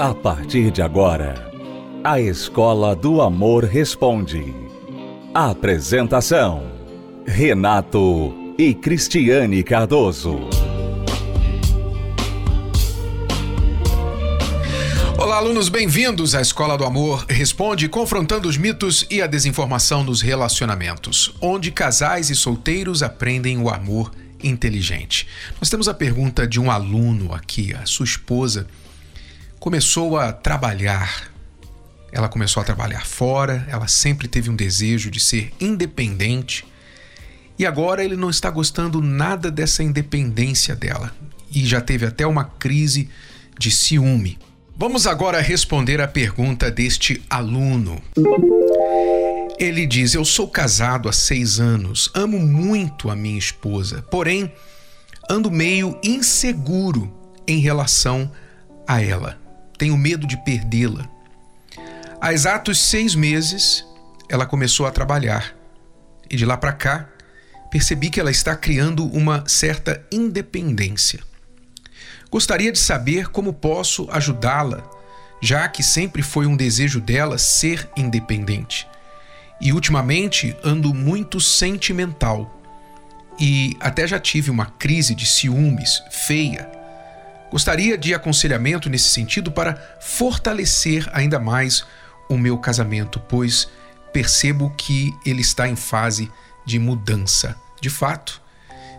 A partir de agora, a Escola do Amor Responde. Apresentação: Renato e Cristiane Cardoso. Olá, alunos, bem-vindos à Escola do Amor Responde, confrontando os mitos e a desinformação nos relacionamentos, onde casais e solteiros aprendem o amor inteligente. Nós temos a pergunta de um aluno aqui, a sua esposa começou a trabalhar. Ela começou a trabalhar fora, ela sempre teve um desejo de ser independente. E agora ele não está gostando nada dessa independência dela e já teve até uma crise de ciúme. Vamos agora responder a pergunta deste aluno. Ele diz: Eu sou casado há seis anos, amo muito a minha esposa, porém ando meio inseguro em relação a ela tenho medo de perdê-la. Há exatos seis meses, ela começou a trabalhar e de lá para cá percebi que ela está criando uma certa independência. Gostaria de saber como posso ajudá-la, já que sempre foi um desejo dela ser independente. E ultimamente ando muito sentimental e até já tive uma crise de ciúmes feia Gostaria de aconselhamento nesse sentido para fortalecer ainda mais o meu casamento, pois percebo que ele está em fase de mudança. De fato,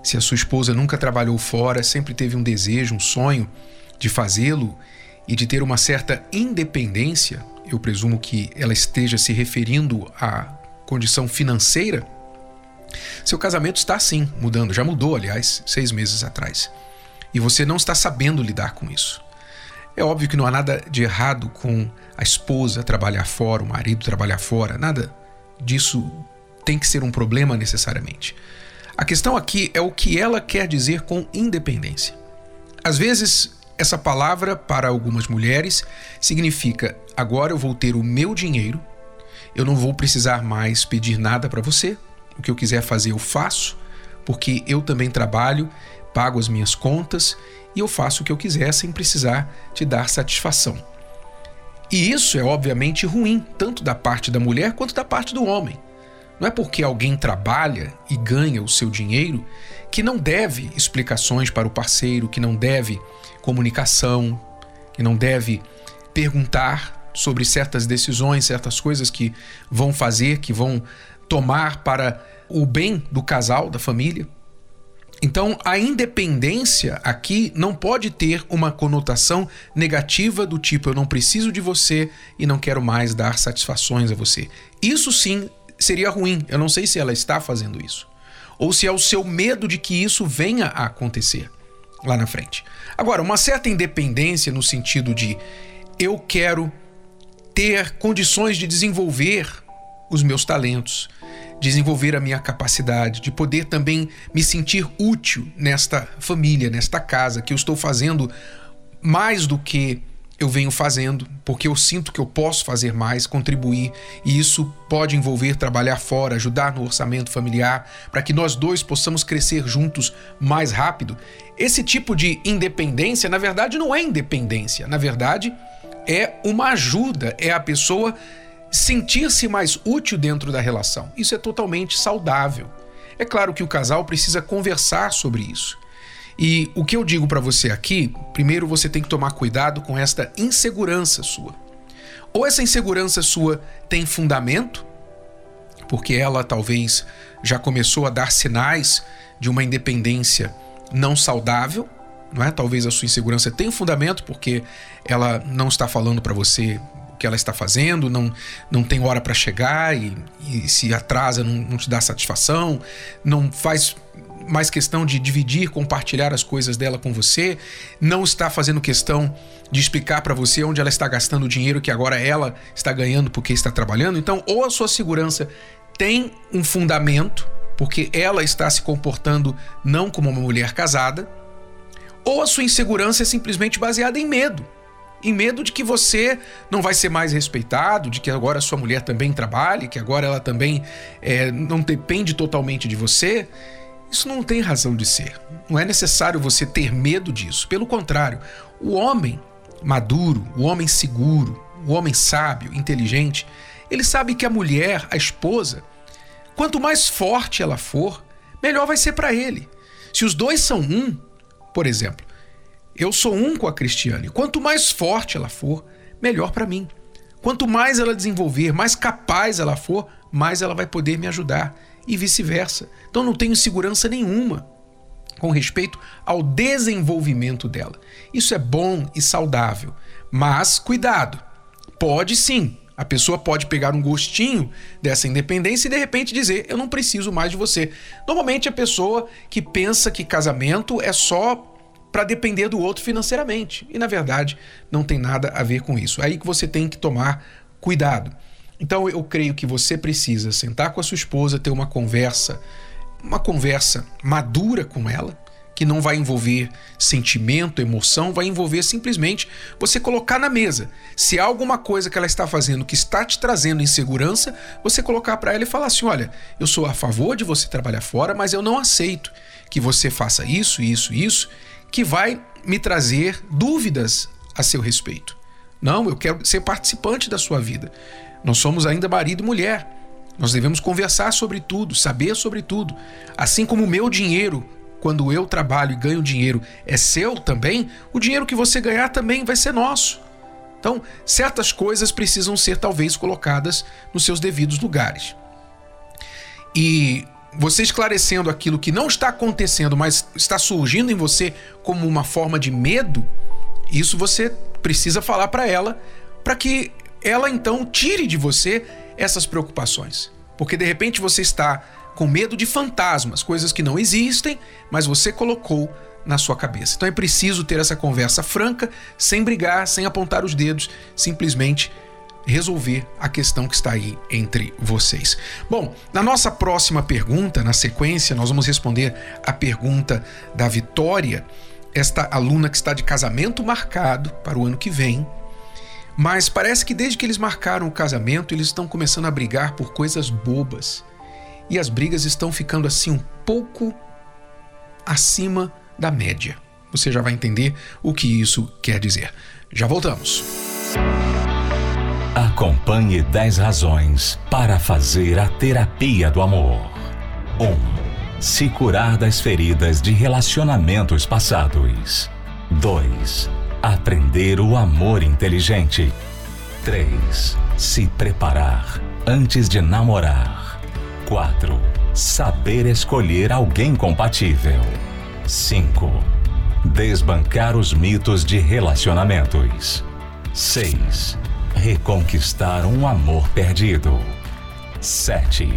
se a sua esposa nunca trabalhou fora, sempre teve um desejo, um sonho de fazê-lo e de ter uma certa independência, eu presumo que ela esteja se referindo à condição financeira, seu casamento está sim mudando, já mudou, aliás, seis meses atrás e você não está sabendo lidar com isso. É óbvio que não há nada de errado com a esposa trabalhar fora, o marido trabalhar fora, nada disso tem que ser um problema necessariamente. A questão aqui é o que ela quer dizer com independência. Às vezes, essa palavra para algumas mulheres significa: agora eu vou ter o meu dinheiro, eu não vou precisar mais pedir nada para você, o que eu quiser fazer eu faço, porque eu também trabalho pago as minhas contas e eu faço o que eu quiser sem precisar te dar satisfação. E isso é obviamente ruim, tanto da parte da mulher quanto da parte do homem. Não é porque alguém trabalha e ganha o seu dinheiro que não deve explicações para o parceiro, que não deve comunicação, que não deve perguntar sobre certas decisões, certas coisas que vão fazer, que vão tomar para o bem do casal, da família. Então, a independência aqui não pode ter uma conotação negativa do tipo eu não preciso de você e não quero mais dar satisfações a você. Isso sim seria ruim. Eu não sei se ela está fazendo isso. Ou se é o seu medo de que isso venha a acontecer lá na frente. Agora, uma certa independência no sentido de eu quero ter condições de desenvolver os meus talentos, desenvolver a minha capacidade, de poder também me sentir útil nesta família, nesta casa, que eu estou fazendo mais do que eu venho fazendo, porque eu sinto que eu posso fazer mais, contribuir, e isso pode envolver trabalhar fora, ajudar no orçamento familiar, para que nós dois possamos crescer juntos mais rápido. Esse tipo de independência, na verdade, não é independência, na verdade, é uma ajuda, é a pessoa sentir-se mais útil dentro da relação. Isso é totalmente saudável. É claro que o casal precisa conversar sobre isso. E o que eu digo para você aqui, primeiro você tem que tomar cuidado com esta insegurança sua. Ou essa insegurança sua tem fundamento, porque ela talvez já começou a dar sinais de uma independência não saudável, não é? Talvez a sua insegurança tenha fundamento porque ela não está falando para você que ela está fazendo, não, não tem hora para chegar e, e, se atrasa, não, não te dá satisfação, não faz mais questão de dividir, compartilhar as coisas dela com você, não está fazendo questão de explicar para você onde ela está gastando o dinheiro que agora ela está ganhando porque está trabalhando. Então, ou a sua segurança tem um fundamento, porque ela está se comportando não como uma mulher casada, ou a sua insegurança é simplesmente baseada em medo em medo de que você não vai ser mais respeitado, de que agora sua mulher também trabalhe, que agora ela também é, não depende totalmente de você. Isso não tem razão de ser. Não é necessário você ter medo disso. Pelo contrário, o homem maduro, o homem seguro, o homem sábio, inteligente, ele sabe que a mulher, a esposa, quanto mais forte ela for, melhor vai ser para ele. Se os dois são um, por exemplo, eu sou um com a Cristiane, quanto mais forte ela for, melhor para mim. Quanto mais ela desenvolver, mais capaz ela for, mais ela vai poder me ajudar e vice-versa. Então não tenho segurança nenhuma com respeito ao desenvolvimento dela. Isso é bom e saudável, mas cuidado. Pode sim, a pessoa pode pegar um gostinho dessa independência e de repente dizer: Eu não preciso mais de você. Normalmente a pessoa que pensa que casamento é só para depender do outro financeiramente. E na verdade não tem nada a ver com isso. É aí que você tem que tomar cuidado. Então eu creio que você precisa sentar com a sua esposa, ter uma conversa, uma conversa madura com ela, que não vai envolver sentimento, emoção, vai envolver simplesmente você colocar na mesa. Se há alguma coisa que ela está fazendo que está te trazendo insegurança, você colocar para ela e falar assim: olha, eu sou a favor de você trabalhar fora, mas eu não aceito que você faça isso, isso, isso, que vai me trazer dúvidas a seu respeito. Não, eu quero ser participante da sua vida. Nós somos ainda marido e mulher. Nós devemos conversar sobre tudo, saber sobre tudo. Assim como o meu dinheiro, quando eu trabalho e ganho dinheiro, é seu também, o dinheiro que você ganhar também vai ser nosso. Então, certas coisas precisam ser talvez colocadas nos seus devidos lugares. E você esclarecendo aquilo que não está acontecendo, mas está surgindo em você como uma forma de medo, isso você precisa falar para ela, para que ela então tire de você essas preocupações. Porque de repente você está com medo de fantasmas, coisas que não existem, mas você colocou na sua cabeça. Então é preciso ter essa conversa franca, sem brigar, sem apontar os dedos, simplesmente resolver a questão que está aí entre vocês. Bom, na nossa próxima pergunta, na sequência, nós vamos responder a pergunta da Vitória, esta aluna que está de casamento marcado para o ano que vem. Mas parece que desde que eles marcaram o casamento, eles estão começando a brigar por coisas bobas. E as brigas estão ficando assim um pouco acima da média. Você já vai entender o que isso quer dizer. Já voltamos. Acompanhe 10 razões para fazer a terapia do amor. 1. Um, se curar das feridas de relacionamentos passados. 2. Aprender o amor inteligente. 3. Se preparar antes de namorar. 4. Saber escolher alguém compatível. 5. Desbancar os mitos de relacionamentos. 6 reconquistar um amor perdido. 7.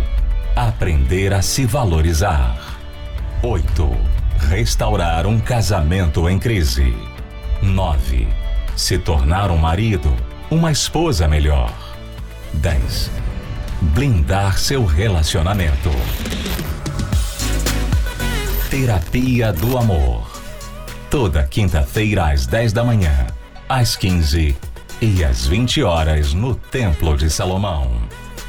Aprender a se valorizar. 8. Restaurar um casamento em crise. 9. Se tornar um marido, uma esposa melhor. 10. Blindar seu relacionamento. Terapia do Amor. Toda quinta-feira às 10 da manhã, às 15 e às 20 horas no Templo de Salomão.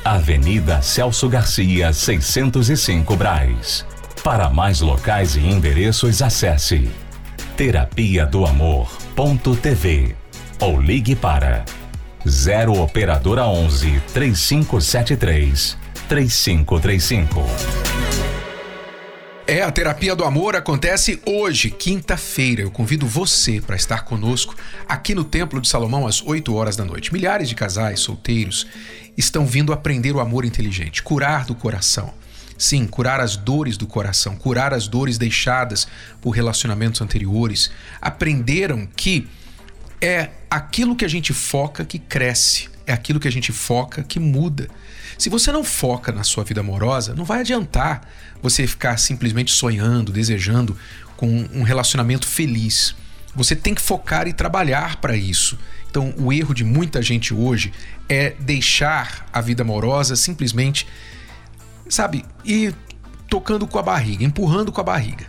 Avenida Celso Garcia, 605 Braz. Para mais locais e endereços, acesse terapia do amor.tv ou ligue para 0 operadora 11 3573 3535. É, a terapia do amor acontece hoje, quinta-feira. Eu convido você para estar conosco aqui no Templo de Salomão às 8 horas da noite. Milhares de casais solteiros estão vindo aprender o amor inteligente, curar do coração. Sim, curar as dores do coração, curar as dores deixadas por relacionamentos anteriores. Aprenderam que é aquilo que a gente foca que cresce, é aquilo que a gente foca que muda. Se você não foca na sua vida amorosa, não vai adiantar você ficar simplesmente sonhando, desejando com um relacionamento feliz. Você tem que focar e trabalhar para isso. Então, o erro de muita gente hoje é deixar a vida amorosa simplesmente, sabe, ir tocando com a barriga, empurrando com a barriga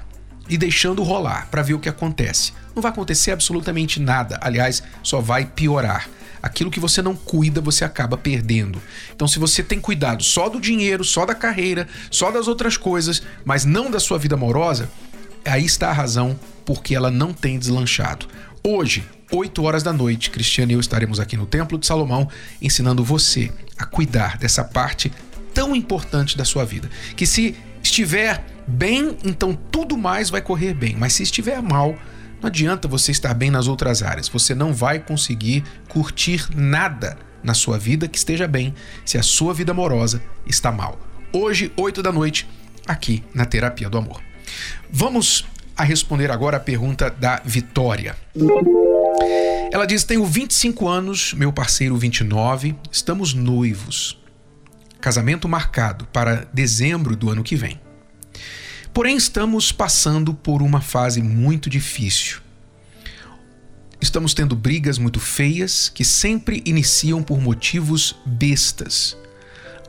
e deixando rolar para ver o que acontece. Não vai acontecer absolutamente nada, aliás, só vai piorar aquilo que você não cuida, você acaba perdendo. Então, se você tem cuidado só do dinheiro, só da carreira, só das outras coisas, mas não da sua vida amorosa, aí está a razão porque ela não tem deslanchado. Hoje, 8 horas da noite, Cristiano e eu estaremos aqui no Templo de Salomão ensinando você a cuidar dessa parte tão importante da sua vida. Que se estiver bem, então tudo mais vai correr bem, mas se estiver mal, não adianta você estar bem nas outras áreas. Você não vai conseguir curtir nada na sua vida que esteja bem se a sua vida amorosa está mal. Hoje, 8 da noite, aqui na Terapia do Amor. Vamos a responder agora a pergunta da Vitória. Ela diz: Tenho 25 anos, meu parceiro 29, estamos noivos. Casamento marcado para dezembro do ano que vem. Porém, estamos passando por uma fase muito difícil. Estamos tendo brigas muito feias que sempre iniciam por motivos bestas.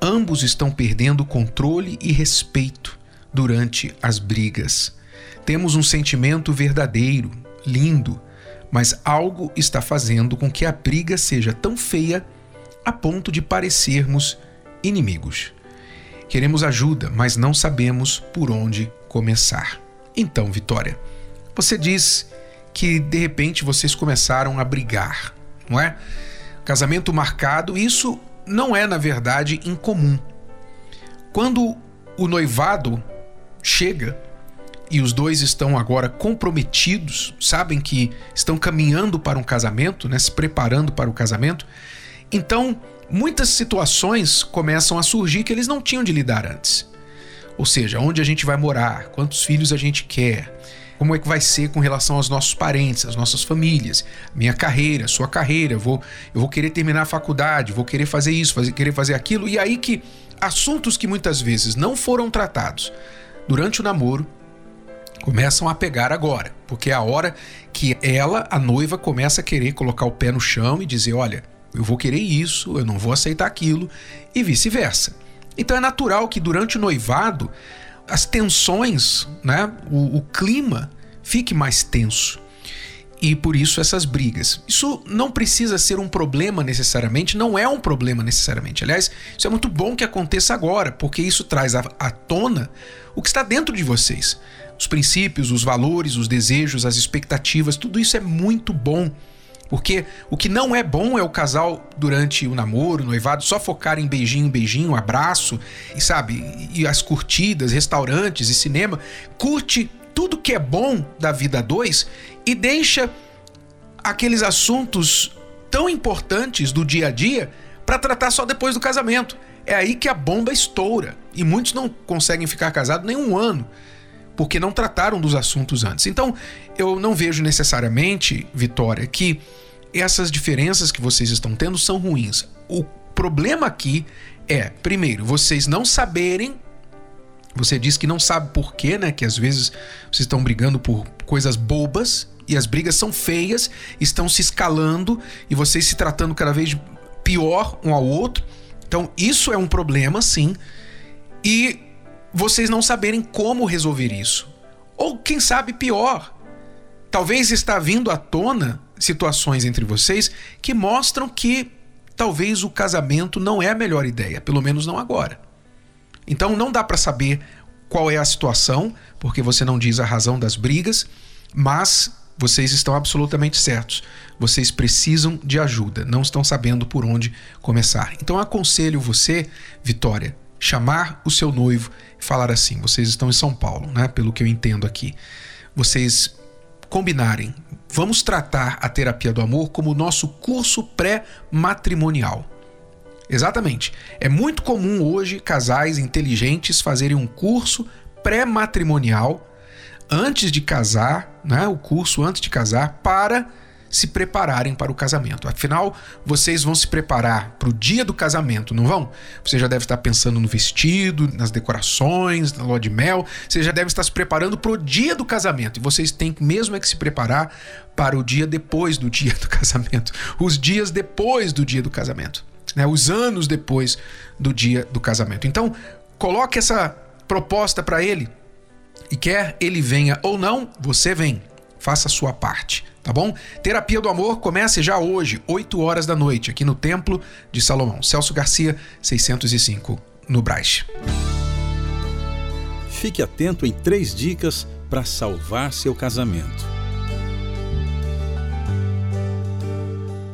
Ambos estão perdendo controle e respeito durante as brigas. Temos um sentimento verdadeiro, lindo, mas algo está fazendo com que a briga seja tão feia a ponto de parecermos inimigos. Queremos ajuda, mas não sabemos por onde começar. Então, Vitória, você diz que de repente vocês começaram a brigar, não é? Casamento marcado, isso não é, na verdade, incomum. Quando o noivado chega, e os dois estão agora comprometidos, sabem que estão caminhando para um casamento, né, se preparando para o casamento, então muitas situações começam a surgir que eles não tinham de lidar antes. Ou seja, onde a gente vai morar, quantos filhos a gente quer, como é que vai ser com relação aos nossos parentes, às nossas famílias, minha carreira, sua carreira, vou, eu vou querer terminar a faculdade, vou querer fazer isso, fazer, querer fazer aquilo, e aí que assuntos que muitas vezes não foram tratados durante o namoro começam a pegar agora, porque é a hora que ela, a noiva, começa a querer colocar o pé no chão e dizer: olha, eu vou querer isso, eu não vou aceitar aquilo, e vice-versa. Então é natural que durante o noivado as tensões, né, o, o clima fique mais tenso e por isso essas brigas. Isso não precisa ser um problema necessariamente, não é um problema necessariamente. Aliás, isso é muito bom que aconteça agora, porque isso traz à, à tona o que está dentro de vocês. Os princípios, os valores, os desejos, as expectativas, tudo isso é muito bom. Porque o que não é bom é o casal, durante o namoro, noivado, só focar em beijinho, beijinho, abraço, e sabe, e as curtidas, restaurantes e cinema. Curte tudo que é bom da vida dois e deixa aqueles assuntos tão importantes do dia a dia para tratar só depois do casamento. É aí que a bomba estoura. E muitos não conseguem ficar casados nem um ano porque não trataram dos assuntos antes. Então, eu não vejo necessariamente, Vitória, que essas diferenças que vocês estão tendo são ruins. O problema aqui é, primeiro, vocês não saberem. Você diz que não sabe por quê, né? Que às vezes vocês estão brigando por coisas bobas e as brigas são feias, estão se escalando e vocês se tratando cada vez pior um ao outro. Então, isso é um problema, sim. E vocês não saberem como resolver isso. Ou quem sabe pior, talvez está vindo à tona situações entre vocês que mostram que talvez o casamento não é a melhor ideia, pelo menos não agora. Então não dá para saber qual é a situação, porque você não diz a razão das brigas, mas vocês estão absolutamente certos. Vocês precisam de ajuda, não estão sabendo por onde começar. Então aconselho você, Vitória, chamar o seu noivo e falar assim: vocês estão em São Paulo, né? Pelo que eu entendo aqui. Vocês combinarem, vamos tratar a terapia do amor como o nosso curso pré-matrimonial. Exatamente. É muito comum hoje casais inteligentes fazerem um curso pré-matrimonial antes de casar, né? O curso antes de casar para se prepararem para o casamento. Afinal, vocês vão se preparar para o dia do casamento, não vão? Você já deve estar pensando no vestido, nas decorações, na lua de mel. Você já deve estar se preparando para o dia do casamento. E vocês têm mesmo é que se preparar para o dia depois do dia do casamento. Os dias depois do dia do casamento. Né? Os anos depois do dia do casamento. Então, coloque essa proposta para ele. E quer ele venha ou não, você vem. Faça a sua parte tá bom? Terapia do Amor começa já hoje, 8 horas da noite, aqui no Templo de Salomão. Celso Garcia, 605, no Braz. Fique atento em três dicas para salvar seu casamento.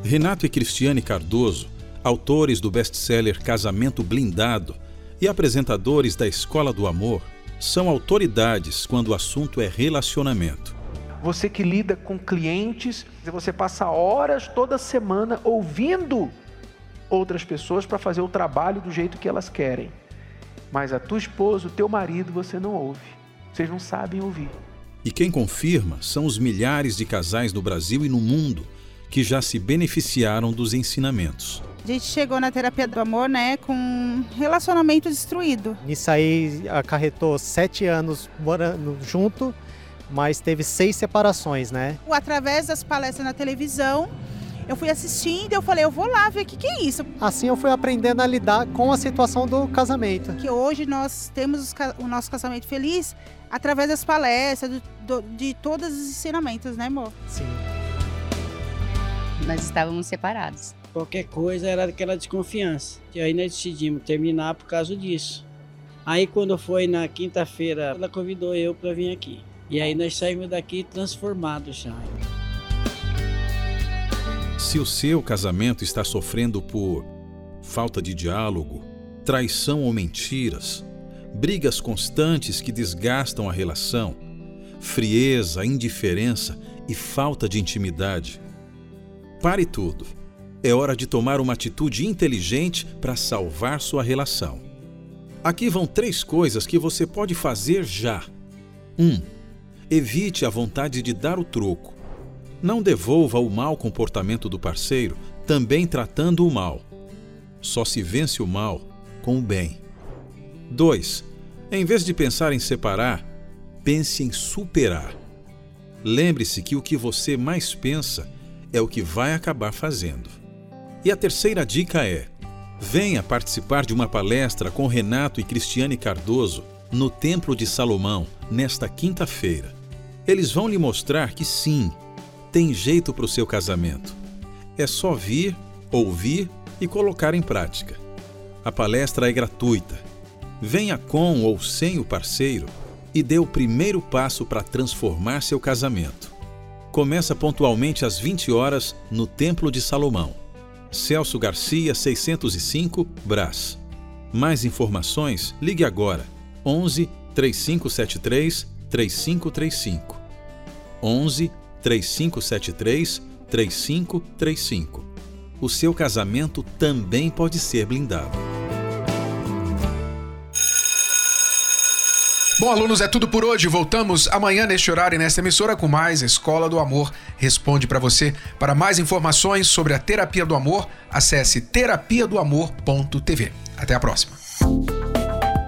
Renato e Cristiane Cardoso, autores do best-seller Casamento Blindado e apresentadores da Escola do Amor, são autoridades quando o assunto é relacionamento. Você que lida com clientes, você passa horas toda semana ouvindo outras pessoas para fazer o trabalho do jeito que elas querem. Mas a tua esposa, o teu marido, você não ouve. Vocês não sabem ouvir. E quem confirma são os milhares de casais no Brasil e no mundo que já se beneficiaram dos ensinamentos. A gente chegou na terapia do amor, né, com um relacionamento destruído. Isso aí acarretou sete anos morando junto, mas teve seis separações, né? Através das palestras na televisão, eu fui assistindo e eu falei, eu vou lá ver o que, que é isso. Assim eu fui aprendendo a lidar com a situação do casamento. Que hoje nós temos o nosso casamento feliz através das palestras, do, do, de todos os ensinamentos, né, amor? Sim. Nós estávamos separados. Qualquer coisa era aquela desconfiança. E aí nós decidimos terminar por causa disso. Aí quando foi na quinta-feira, ela convidou eu para vir aqui. E aí nós saímos daqui transformados já. Se o seu casamento está sofrendo por falta de diálogo, traição ou mentiras, brigas constantes que desgastam a relação, frieza, indiferença e falta de intimidade, pare tudo. É hora de tomar uma atitude inteligente para salvar sua relação. Aqui vão três coisas que você pode fazer já. 1. Um, evite a vontade de dar o troco. Não devolva o mau comportamento do parceiro, também tratando o mal. Só se vence o mal com o bem. 2. Em vez de pensar em separar, pense em superar. Lembre-se que o que você mais pensa é o que vai acabar fazendo. E a terceira dica é: venha participar de uma palestra com Renato e Cristiane Cardoso no Templo de Salomão nesta quinta-feira. Eles vão lhe mostrar que sim, tem jeito para o seu casamento. É só vir, ouvir e colocar em prática. A palestra é gratuita. Venha com ou sem o parceiro e dê o primeiro passo para transformar seu casamento. Começa pontualmente às 20 horas no Templo de Salomão. Celso Garcia 605, Brás. Mais informações, ligue agora 11 3573 3535. 11 3573 3535. O seu casamento também pode ser blindado. Bom, alunos, é tudo por hoje. Voltamos amanhã neste horário e nesta emissora com mais Escola do Amor responde para você. Para mais informações sobre a terapia do amor, acesse terapia do amor.tv. Até a próxima.